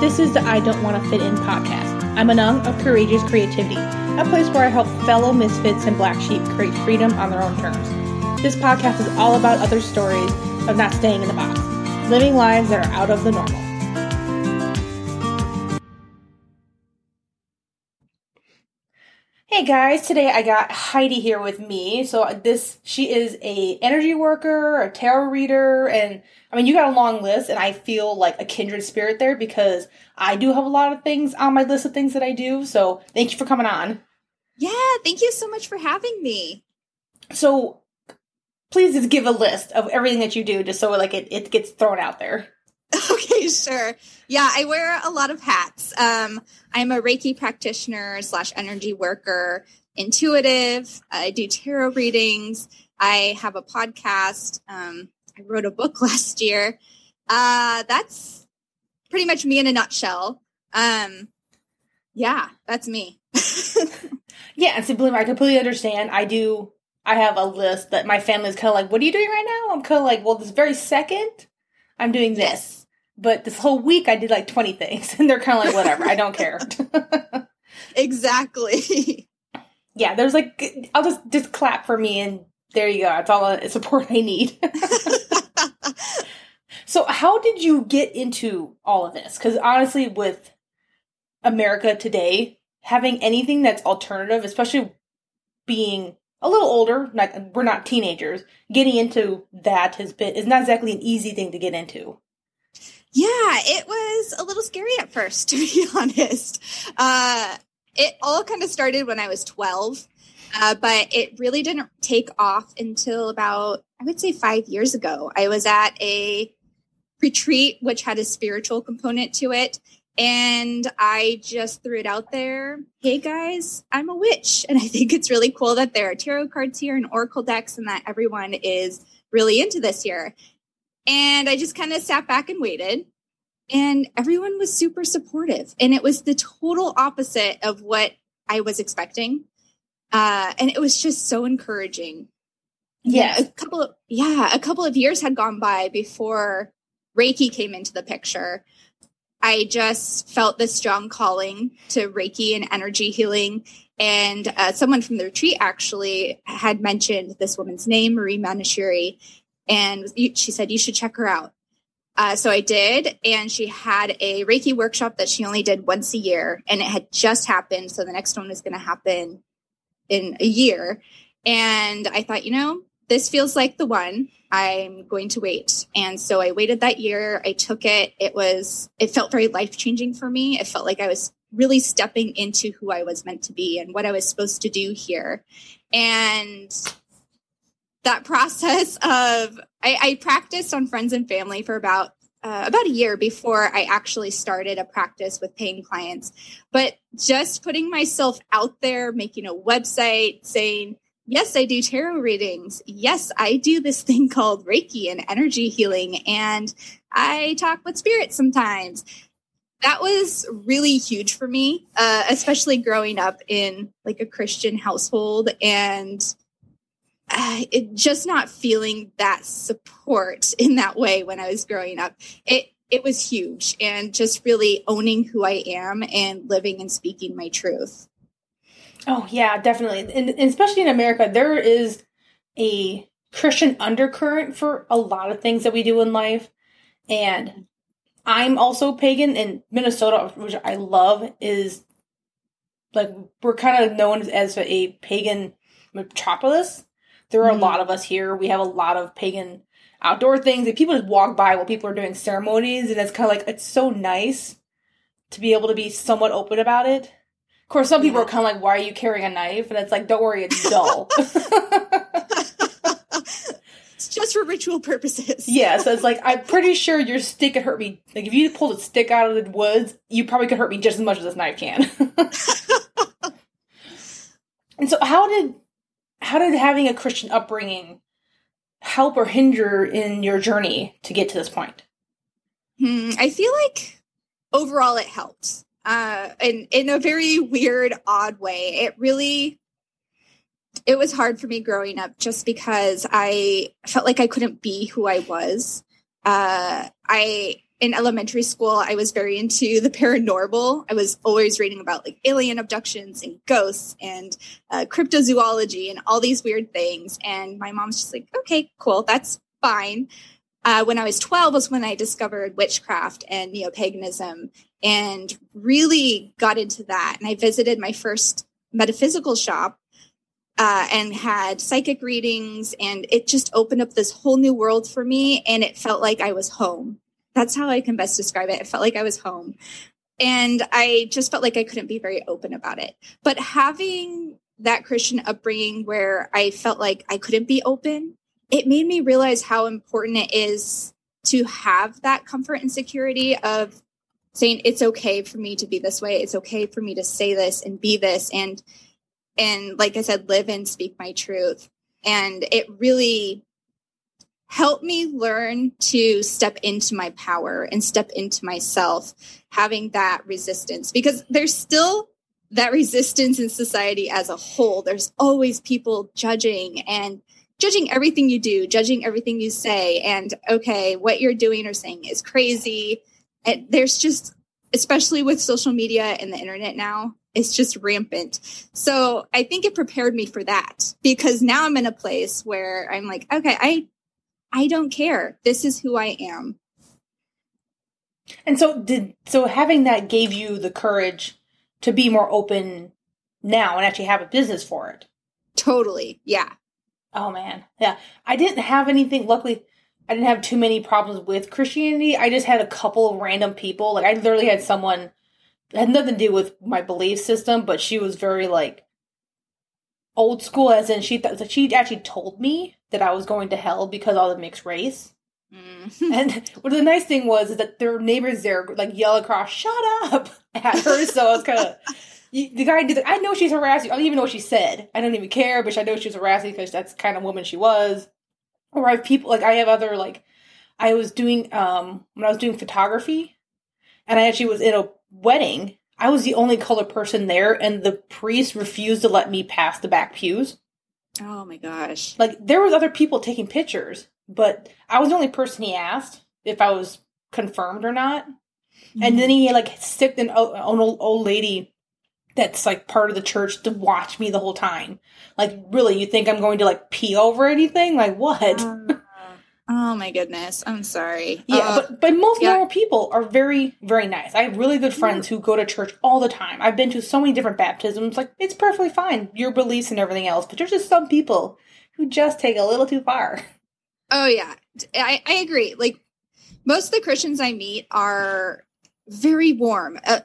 This is the I Don't Want to Fit In podcast. I'm Anung of Courageous Creativity, a place where I help fellow misfits and black sheep create freedom on their own terms. This podcast is all about other stories of not staying in the box, living lives that are out of the normal. Hey guys, today I got Heidi here with me. So this she is a energy worker, a tarot reader, and I mean you got a long list and I feel like a kindred spirit there because I do have a lot of things on my list of things that I do. So thank you for coming on. Yeah, thank you so much for having me. So please just give a list of everything that you do just so like it, it gets thrown out there. Okay, sure. Yeah, I wear a lot of hats. Um, I'm a Reiki practitioner slash energy worker, intuitive. I do tarot readings. I have a podcast. Um, I wrote a book last year. Uh, that's pretty much me in a nutshell. Um, yeah, that's me. yeah, and simply, I completely understand. I do. I have a list that my family's kind of like, "What are you doing right now?" I'm kind of like, "Well, this very second, I'm doing this." Yes but this whole week I did like 20 things and they're kind of like, whatever, I don't care. exactly. Yeah, there's like, I'll just, just clap for me and there you go. It's all the support I need. so how did you get into all of this? Cause honestly, with America today, having anything that's alternative, especially being a little older, like we're not teenagers, getting into that has been, is not exactly an easy thing to get into. Yeah, it was a little scary at first, to be honest. Uh, it all kind of started when I was 12, uh, but it really didn't take off until about, I would say, five years ago. I was at a retreat, which had a spiritual component to it. And I just threw it out there. Hey guys, I'm a witch. And I think it's really cool that there are tarot cards here and oracle decks and that everyone is really into this here. And I just kind of sat back and waited. And everyone was super supportive. And it was the total opposite of what I was expecting. Uh, and it was just so encouraging. Yeah. A couple of, yeah, a couple of years had gone by before Reiki came into the picture. I just felt this strong calling to Reiki and energy healing. And uh, someone from the retreat actually had mentioned this woman's name, Marie Manuchehri, and she said you should check her out. Uh, so I did, and she had a Reiki workshop that she only did once a year, and it had just happened. So the next one was going to happen in a year, and I thought, you know, this feels like the one. I'm going to wait, and so I waited that year. I took it. It was it felt very life changing for me. It felt like I was really stepping into who I was meant to be and what I was supposed to do here, and that process of I, I practiced on friends and family for about uh, about a year before I actually started a practice with paying clients. But just putting myself out there, making a website, saying, yes, I do tarot readings. Yes, I do this thing called Reiki and energy healing. And I talk with spirits sometimes. That was really huge for me, uh, especially growing up in like a Christian household and uh, it, just not feeling that support in that way when I was growing up. It it was huge, and just really owning who I am and living and speaking my truth. Oh yeah, definitely, and, and especially in America, there is a Christian undercurrent for a lot of things that we do in life, and I'm also pagan in Minnesota, which I love. Is like we're kind of known as a pagan metropolis there are mm-hmm. a lot of us here. We have a lot of pagan outdoor things. And people just walk by while people are doing ceremonies, and it's kind of like it's so nice to be able to be somewhat open about it. Of course, some people yeah. are kind of like, "Why are you carrying a knife?" And it's like, "Don't worry, it's dull." it's just for ritual purposes. yeah, so it's like I'm pretty sure your stick could hurt me. Like if you pulled a stick out of the woods, you probably could hurt me just as much as this knife can. and so, how did how did having a Christian upbringing help or hinder in your journey to get to this point? Hmm, I feel like overall it helped. Uh, and in a very weird, odd way. It really it was hard for me growing up just because I felt like I couldn't be who I was. Uh, I in elementary school, I was very into the paranormal. I was always reading about like alien abductions and ghosts and uh, cryptozoology and all these weird things. And my mom's just like, okay, cool, that's fine. Uh, when I was 12 was when I discovered witchcraft and neo paganism and really got into that. And I visited my first metaphysical shop uh, and had psychic readings, and it just opened up this whole new world for me. And it felt like I was home. That's how I can best describe it. It felt like I was home. And I just felt like I couldn't be very open about it. But having that Christian upbringing where I felt like I couldn't be open, it made me realize how important it is to have that comfort and security of saying it's okay for me to be this way it's okay for me to say this and be this and and like i said live and speak my truth and it really helped me learn to step into my power and step into myself having that resistance. Because there's still that resistance in society as a whole. There's always people judging and judging everything you do judging everything you say. And okay what you're doing or saying is crazy. And there's just especially with social media and the internet now it's just rampant. So i think it prepared me for that because now i'm in a place where i'm like okay i i don't care. This is who i am. And so did so having that gave you the courage to be more open now and actually have a business for it. Totally. Yeah. Oh man. Yeah. I didn't have anything. Luckily I didn't have too many problems with Christianity. I just had a couple of random people. Like I literally had someone had nothing to do with my belief system, but she was very like old school, as in she th- she actually told me that I was going to hell because all the mixed race. Mm. and what the nice thing was is that their neighbors there like yell across, "Shut up!" at her. so I was kind of the guy did. I know she's harassing. I don't even know what she said. I don't even care, but I know she was harassing because that's the kind of woman she was or I have people like I have other like I was doing um when I was doing photography and I actually was in a wedding. I was the only colored person there and the priest refused to let me pass the back pews. Oh my gosh. Like there was other people taking pictures, but I was the only person he asked if I was confirmed or not. Mm-hmm. And then he like sticked an, an old, old lady that's like part of the church to watch me the whole time. Like, really, you think I'm going to like pee over anything? Like, what? Uh, oh my goodness. I'm sorry. Yeah, uh, but, but most yeah. normal people are very, very nice. I have really good friends who go to church all the time. I've been to so many different baptisms. Like, it's perfectly fine, your beliefs and everything else. But there's just some people who just take a little too far. Oh, yeah. I, I agree. Like, most of the Christians I meet are very warm. Uh,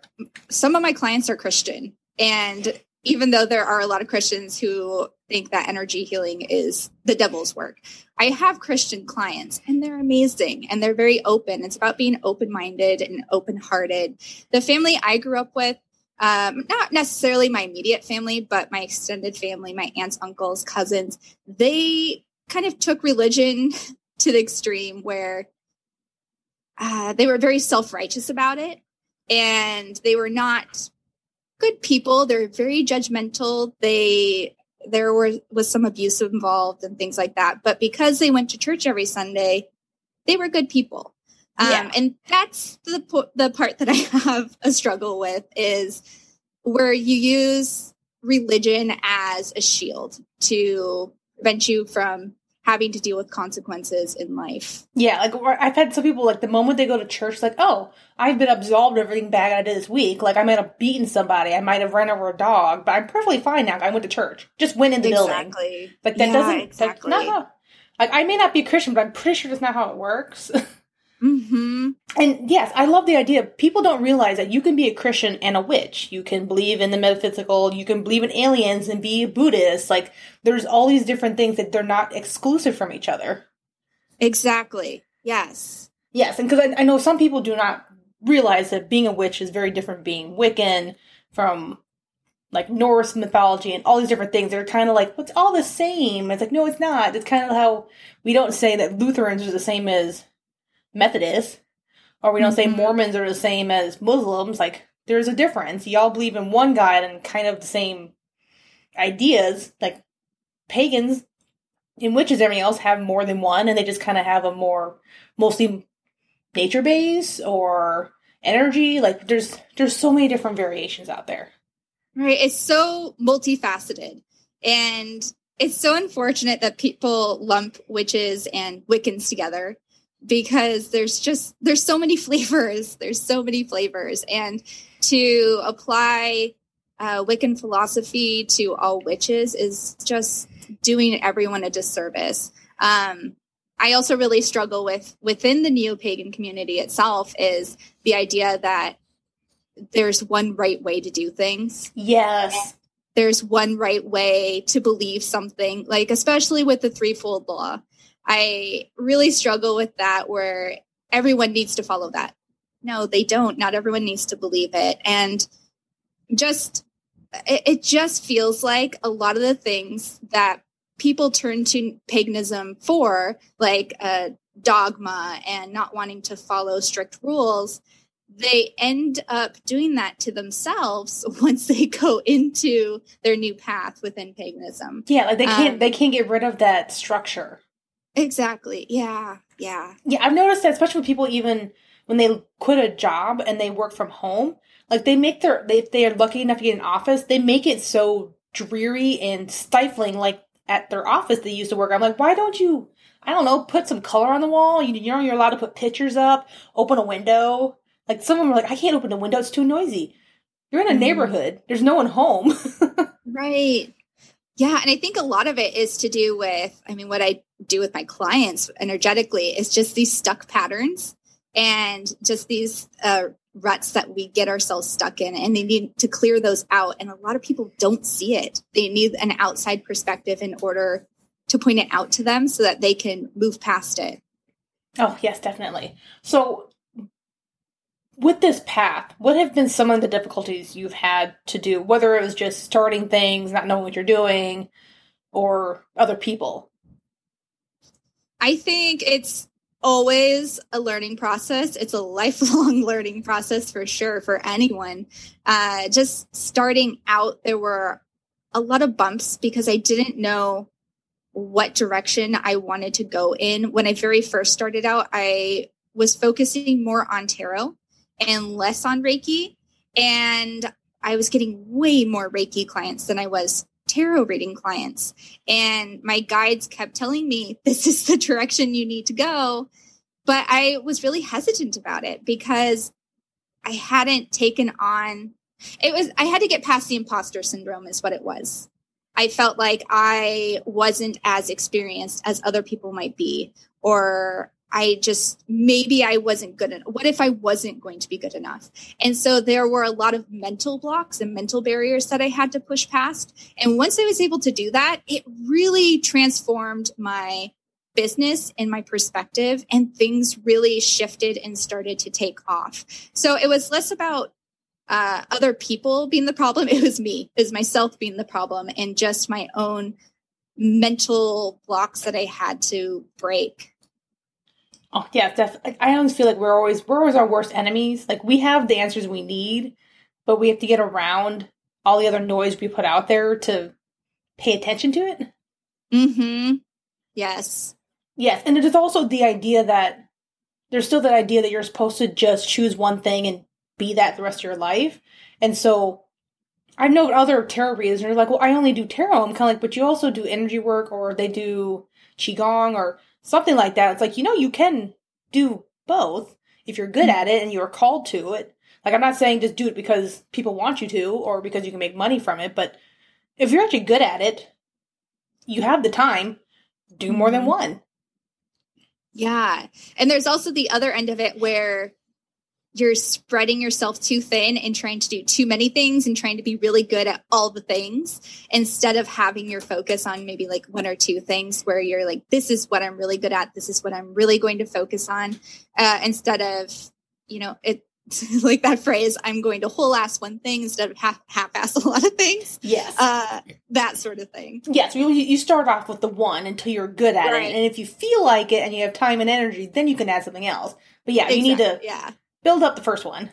some of my clients are Christian and even though there are a lot of Christians who think that energy healing is the devil's work, I have Christian clients and they're amazing and they're very open. It's about being open minded and open hearted. The family I grew up with, um, not necessarily my immediate family, but my extended family, my aunts, uncles, cousins, they kind of took religion to the extreme where uh, they were very self righteous about it and they were not good people. They're very judgmental. They there were was some abuse involved and things like that. But because they went to church every Sunday, they were good people. Um, yeah. And that's the the part that I have a struggle with is where you use religion as a shield to prevent you from having to deal with consequences in life. Yeah, like I've had some people like the moment they go to church, like, oh, I've been absolved of everything bad I did this week. Like I might have beaten somebody, I might have ran over a dog, but I'm perfectly fine now. I went to church, just went in the exactly. building. Like that yeah, doesn't exactly. Like, not how, like I may not be a Christian, but I'm pretty sure that's not how it works. Mm-hmm. And yes, I love the idea. People don't realize that you can be a Christian and a witch. You can believe in the metaphysical. You can believe in aliens and be a Buddhist. Like there's all these different things that they're not exclusive from each other. Exactly. Yes. Yes, and because I, I know some people do not realize that being a witch is very different being Wiccan from like Norse mythology and all these different things. They're kind of like, it's all the same. It's like, no, it's not. It's kind of how we don't say that Lutherans are the same as Methodists, or we don't mm-hmm. say Mormons are the same as Muslims. Like, there's a difference. Y'all believe in one God and kind of the same ideas. Like, pagans and witches, everything else have more than one, and they just kind of have a more mostly nature base or energy. Like there's there's so many different variations out there. Right. It's so multifaceted. And it's so unfortunate that people lump witches and Wiccans together because there's just there's so many flavors. There's so many flavors. And to apply uh, Wiccan philosophy to all witches is just doing everyone a disservice. Um, I also really struggle with within the neo pagan community itself is the idea that there's one right way to do things. Yes. There's one right way to believe something, like especially with the threefold law. I really struggle with that where everyone needs to follow that. No, they don't. Not everyone needs to believe it. And just, it, it just feels like a lot of the things that people turn to paganism for, like uh, dogma and not wanting to follow strict rules, they end up doing that to themselves once they go into their new path within paganism. Yeah, like they can't um, they can't get rid of that structure. Exactly. Yeah. Yeah. Yeah, I've noticed that especially with people even when they quit a job and they work from home, like they make their they, if they are lucky enough to get an office, they make it so dreary and stifling like at their office they used to work. I'm like, why don't you I don't know, put some color on the wall. You, you know, you're allowed to put pictures up, open a window. Like some of them are like, I can't open the window; it's too noisy. You're in a mm. neighborhood. There's no one home. right. Yeah, and I think a lot of it is to do with. I mean, what I do with my clients energetically is just these stuck patterns and just these uh, ruts that we get ourselves stuck in, and they need to clear those out. And a lot of people don't see it. They need an outside perspective in order to point it out to them so that they can move past it. Oh, yes, definitely. So, with this path, what have been some of the difficulties you've had to do, whether it was just starting things, not knowing what you're doing, or other people? I think it's always a learning process. It's a lifelong learning process for sure for anyone. Uh, just starting out, there were a lot of bumps because I didn't know what direction I wanted to go in. When I very first started out, I was focusing more on tarot and less on Reiki. And I was getting way more Reiki clients than I was tarot reading clients. And my guides kept telling me, this is the direction you need to go. But I was really hesitant about it because I hadn't taken on it was I had to get past the imposter syndrome is what it was. I felt like I wasn't as experienced as other people might be or I just maybe I wasn't good enough. What if I wasn't going to be good enough? And so there were a lot of mental blocks and mental barriers that I had to push past. And once I was able to do that, it really transformed my business and my perspective, and things really shifted and started to take off. So it was less about uh, other people being the problem. It was me, it was myself being the problem, and just my own mental blocks that I had to break. Oh yeah, definitely. I always feel like we're always we're always our worst enemies. Like we have the answers we need, but we have to get around all the other noise we put out there to pay attention to it. Mm-hmm. Yes. Yes, and it is also the idea that there's still that idea that you're supposed to just choose one thing and be that the rest of your life. And so I know other tarot readers they're like, well, I only do tarot. I'm kind of like, but you also do energy work or they do qigong or something like that. It's like, you know, you can do both if you're good at it and you're called to it. Like, I'm not saying just do it because people want you to or because you can make money from it, but if you're actually good at it, you have the time, do more than mm-hmm. one. Yeah. And there's also the other end of it where you're spreading yourself too thin and trying to do too many things and trying to be really good at all the things instead of having your focus on maybe like one or two things where you're like this is what i'm really good at. This is what i'm really going to focus on uh, instead of you know it like that phrase i'm going to whole ass one thing instead of half half-ass a lot of things yes. uh, that sort of thing. Yes you, you start off with the one until you're good at right. it and if you feel like it and you have time and energy then you can add something else. But yeah exactly. you need to yeah build up the first one.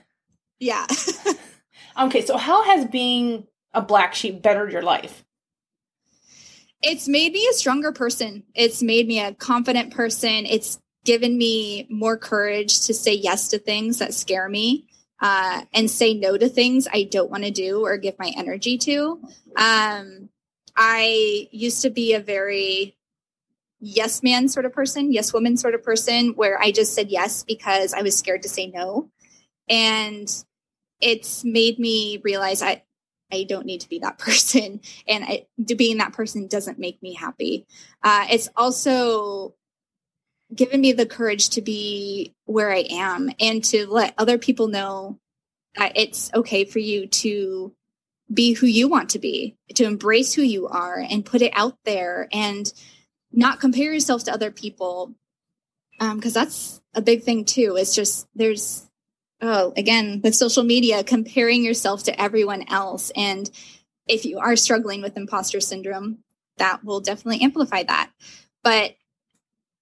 Yeah. okay, so how has being a black sheep bettered your life? It's made me a stronger person. It's made me a confident person. It's given me more courage to say yes to things that scare me uh, and say no to things I don't want to do or give my energy to. Um, I used to be a very yes man sort of person, yes woman sort of person, where I just said yes because I was scared to say no. And it's made me realize I, I don't need to be that person. And I, being that person doesn't make me happy. Uh, it's also given me the courage to be where I am and to let other people know that it's okay for you to be who you want to be, to embrace who you are and put it out there and not compare yourself to other people. Um, cause that's a big thing too. It's just, there's, oh, again, with social media, comparing yourself to everyone else. And if you are struggling with imposter syndrome, that will definitely amplify that. But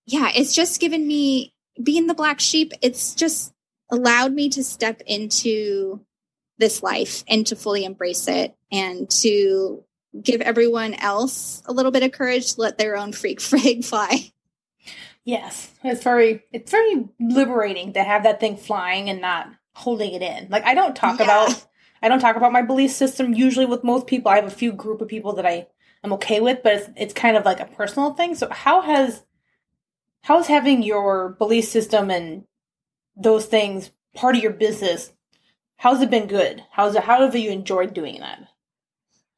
yeah, it's just given me being the black sheep. It's just allowed me to step into this life and to fully embrace it and to give everyone else a little bit of courage to let their own freak frig fly. Yes, it's very it's very liberating to have that thing flying and not holding it in. Like I don't talk yeah. about I don't talk about my belief system usually with most people. I have a few group of people that I am okay with, but it's, it's kind of like a personal thing. So how has how is having your belief system and those things part of your business? How's it been good? How's it? How have you enjoyed doing that?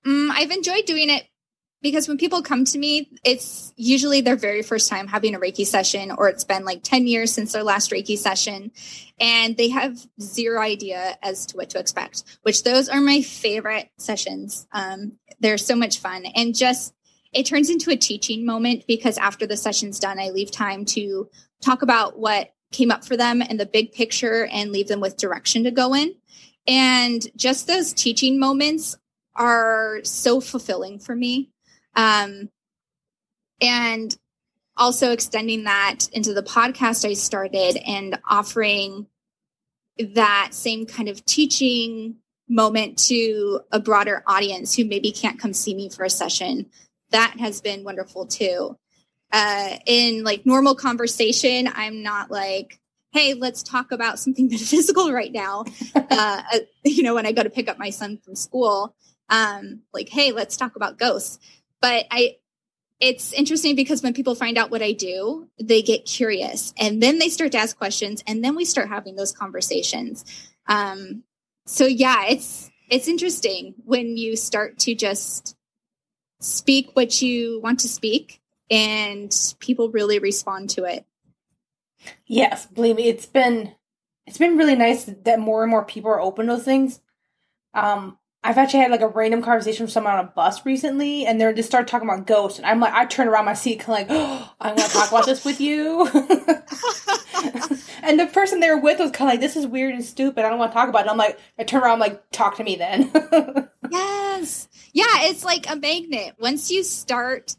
Mm, I've enjoyed doing it because when people come to me, it's usually their very first time having a Reiki session, or it's been like 10 years since their last Reiki session, and they have zero idea as to what to expect, which those are my favorite sessions. Um, they're so much fun. And just it turns into a teaching moment because after the session's done, I leave time to talk about what came up for them and the big picture and leave them with direction to go in. And just those teaching moments are so fulfilling for me. Um, and also extending that into the podcast I started and offering that same kind of teaching moment to a broader audience who maybe can't come see me for a session. That has been wonderful too. Uh, in like normal conversation, I'm not like, hey, let's talk about something metaphysical right now. uh, you know, when I go to pick up my son from school, um, like, hey, let's talk about ghosts. But I, it's interesting because when people find out what I do, they get curious and then they start to ask questions and then we start having those conversations. Um, so yeah, it's, it's interesting when you start to just speak what you want to speak and people really respond to it. Yes, believe me, it's been it's been really nice that more and more people are open to those things. Um, I've actually had like a random conversation with someone on a bus recently, and they're just started talking about ghosts, and I'm like, I turn around my seat, kind of like, oh, I want to talk about this with you. and the person they were with was kind of like, this is weird and stupid. I don't want to talk about it. I'm like, I turn around, I'm like, talk to me then. yes, yeah, it's like a magnet. Once you start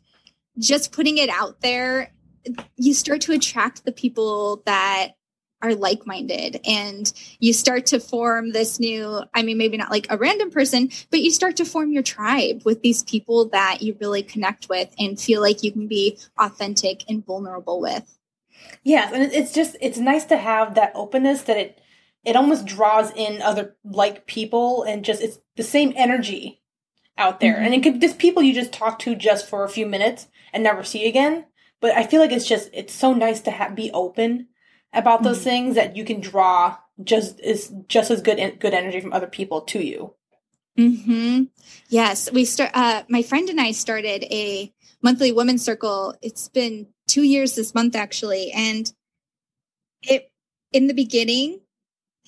just putting it out there, you start to attract the people that are like minded and you start to form this new, I mean, maybe not like a random person, but you start to form your tribe with these people that you really connect with and feel like you can be authentic and vulnerable with. Yes. And it's just, it's nice to have that openness that it, it almost draws in other like people and just, it's the same energy out there. Mm-hmm. And it could just people you just talk to just for a few minutes and never see again. But I feel like it's just, it's so nice to ha- be open about those mm-hmm. things that you can draw just is just as good good energy from other people to you. Hmm. Yes, we start. Uh, my friend and I started a monthly women's circle. It's been two years this month actually, and it in the beginning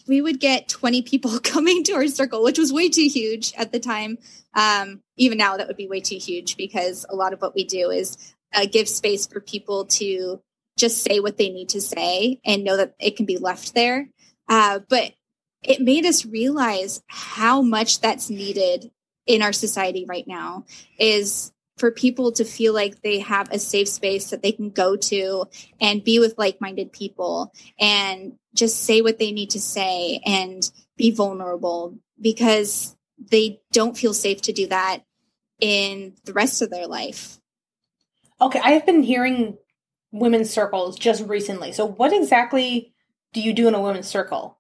we would get 20 people coming to our circle, which was way too huge at the time. Um, even now, that would be way too huge because a lot of what we do is uh, give space for people to just say what they need to say and know that it can be left there. Uh, but it made us realize how much that's needed in our society right now is for people to feel like they have a safe space that they can go to and be with like-minded people and just say what they need to say and be vulnerable because they don't feel safe to do that in the rest of their life. Okay, I have been hearing women's circles just recently. So, what exactly do you do in a women's circle?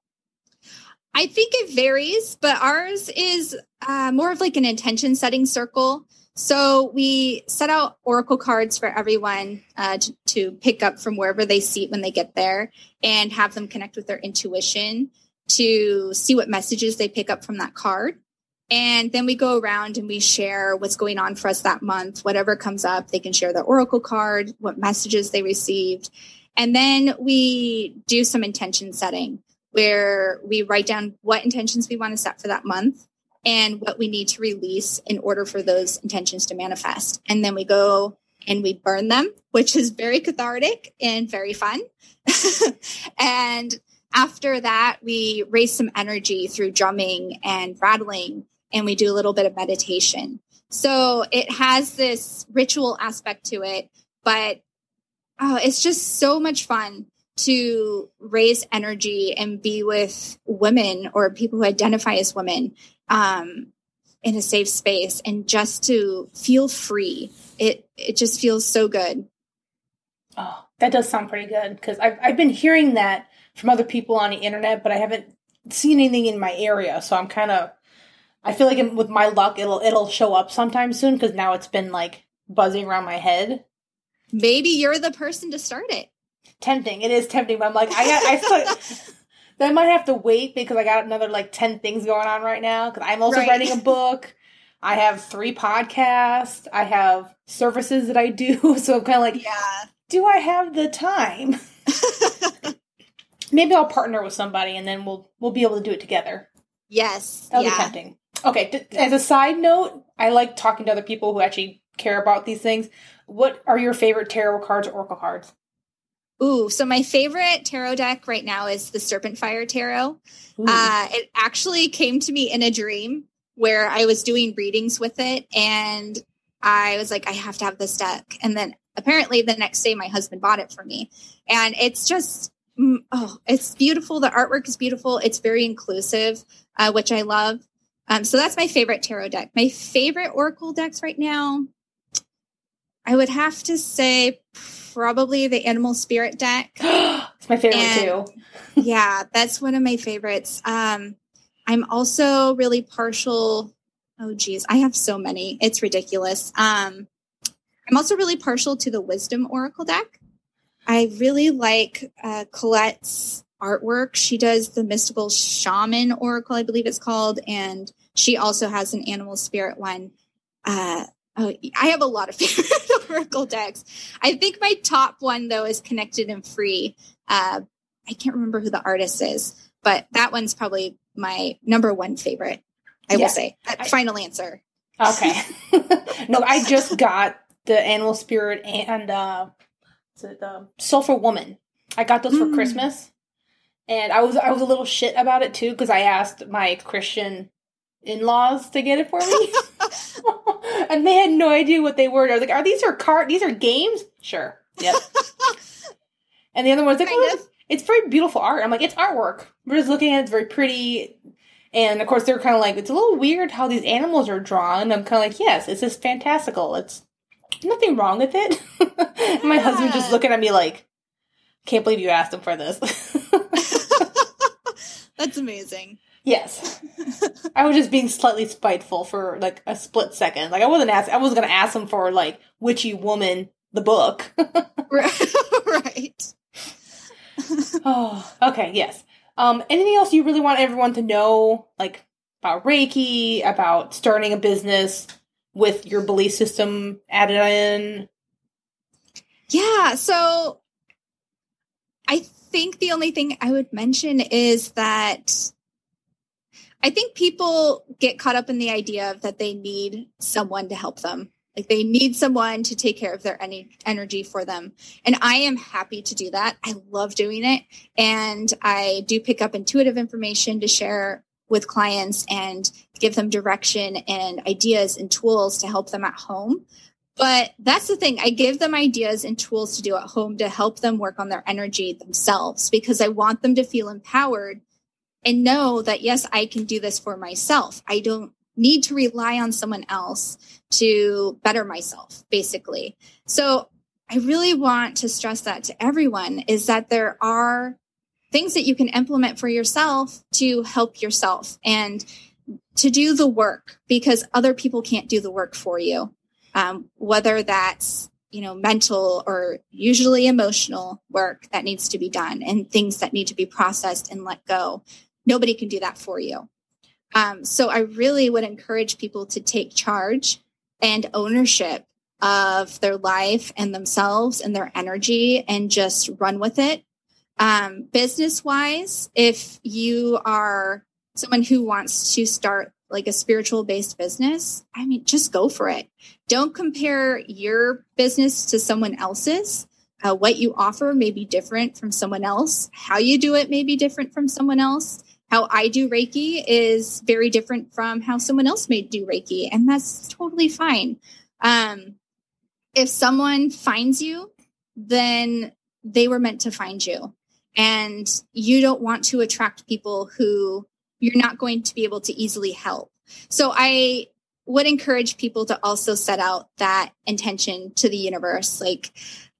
I think it varies, but ours is uh, more of like an intention setting circle. So we set out oracle cards for everyone uh, to, to, pick up from wherever they see it when they get there and have them connect with their intuition to see what messages they pick up from that card. And then we go around and we share what's going on for us that month. Whatever comes up, they can share their oracle card, what messages they received. And then we do some intention setting where we write down what intentions we want to set for that month and what we need to release in order for those intentions to manifest. And then we go and we burn them, which is very cathartic and very fun. and after that, we raise some energy through drumming and rattling, and we do a little bit of meditation. So it has this ritual aspect to it, but oh, it's just so much fun to raise energy and be with women or people who identify as women um, in a safe space and just to feel free. It it just feels so good. Oh, that does sound pretty good because I've I've been hearing that from other people on the internet, but I haven't seen anything in my area. So I'm kind of I feel like with my luck, it'll it'll show up sometime soon because now it's been like buzzing around my head. Maybe you're the person to start it. Tempting. It is tempting, but I'm like I got I still. I might have to wait because I got another like 10 things going on right now because I'm also right. writing a book. I have three podcasts. I have services that I do. So I'm kind of like, yeah. do I have the time? Maybe I'll partner with somebody and then we'll we'll be able to do it together. Yes. That'll yeah. be tempting. Okay. As a side note, I like talking to other people who actually care about these things. What are your favorite tarot cards or oracle cards? Ooh, so my favorite tarot deck right now is the Serpent Fire Tarot. Uh, it actually came to me in a dream where I was doing readings with it, and I was like, I have to have this deck. And then apparently the next day, my husband bought it for me, and it's just mm, oh, it's beautiful. The artwork is beautiful. It's very inclusive, uh, which I love. Um, so that's my favorite tarot deck. My favorite oracle decks right now, I would have to say probably the animal spirit deck. it's my favorite and, too. yeah, that's one of my favorites. Um, I'm also really partial. Oh, geez, I have so many. It's ridiculous. Um, I'm also really partial to the Wisdom Oracle deck. I really like uh, Colette's artwork. She does the Mystical Shaman Oracle, I believe it's called, and she also has an animal spirit one. Uh, Oh, I have a lot of favorite Oracle decks. I think my top one though is Connected and Free. Uh, I can't remember who the artist is, but that one's probably my number one favorite. I yeah. will say. I, Final answer. Okay. no, I just got the Animal Spirit and uh, the Sulfur Woman. I got those for mm. Christmas, and I was I was a little shit about it too because I asked my Christian in-laws to get it for me. and they had no idea what they were. I was like, "Are these are card? These are games?" Sure. Yep. and the other one's like, "Oh, it's, it's very beautiful art." I'm like, "It's artwork. We're just looking at it. It's very pretty." And of course, they're kind of like, "It's a little weird how these animals are drawn." I'm kind of like, "Yes, it's just fantastical. It's nothing wrong with it." yeah. my husband just looking at me like, "Can't believe you asked him for this." That's amazing. Yes. I was just being slightly spiteful for like a split second. Like I wasn't asking I was gonna ask him for like Witchy Woman the book. Right. right. oh, okay, yes. Um anything else you really want everyone to know like about Reiki, about starting a business with your belief system added in? Yeah, so I think the only thing I would mention is that I think people get caught up in the idea of that they need someone to help them. Like they need someone to take care of their any energy for them. And I am happy to do that. I love doing it. And I do pick up intuitive information to share with clients and give them direction and ideas and tools to help them at home. But that's the thing. I give them ideas and tools to do at home to help them work on their energy themselves because I want them to feel empowered and know that yes, I can do this for myself. I don't need to rely on someone else to better myself, basically. So I really want to stress that to everyone is that there are things that you can implement for yourself to help yourself and to do the work because other people can't do the work for you. Um, whether that's you know mental or usually emotional work that needs to be done and things that need to be processed and let go. Nobody can do that for you. Um, so i really would encourage people to take charge and ownership of their life and themselves and their energy and just run with it. Um, business wise if you are someone who wants to start like a spiritual based business, I mean, just go for it. Don't compare your business to someone else's. Uh, what you offer may be different from someone else. How you do it may be different from someone else. How I do Reiki is very different from how someone else may do Reiki, and that's totally fine. Um, if someone finds you, then they were meant to find you. And you don't want to attract people who you're not going to be able to easily help. So I would encourage people to also set out that intention to the universe. Like,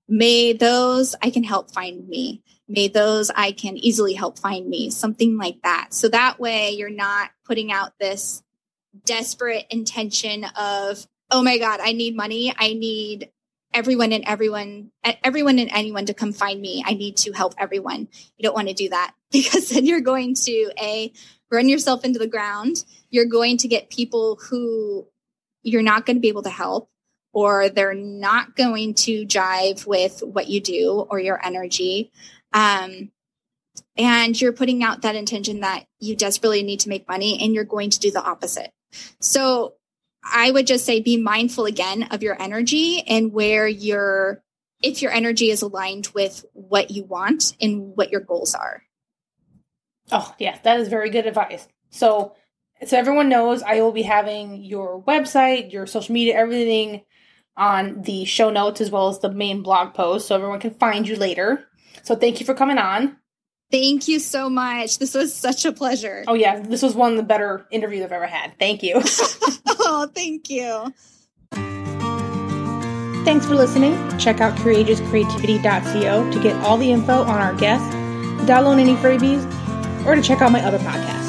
may those I can help find me. May those I can easily help find me, something like that. So that way you're not putting out this desperate intention of, oh my God, I need money. I need everyone and everyone, everyone and anyone to come find me. I need to help everyone. You don't want to do that because then you're going to a run yourself into the ground. You're going to get people who you're not going to be able to help or they're not going to jive with what you do or your energy. Um, and you're putting out that intention that you desperately need to make money and you're going to do the opposite. So I would just say be mindful again of your energy and where your if your energy is aligned with what you want and what your goals are. Oh, yeah, that is very good advice. So, so everyone knows I will be having your website, your social media, everything on the show notes as well as the main blog post so everyone can find you later. So, thank you for coming on. Thank you so much. This was such a pleasure. Oh, yeah, this was one of the better interviews I've ever had. Thank you. oh, thank you. Thanks for listening. Check out courageouscreativity.co to get all the info on our guests, download any freebies, or to check out my other podcasts.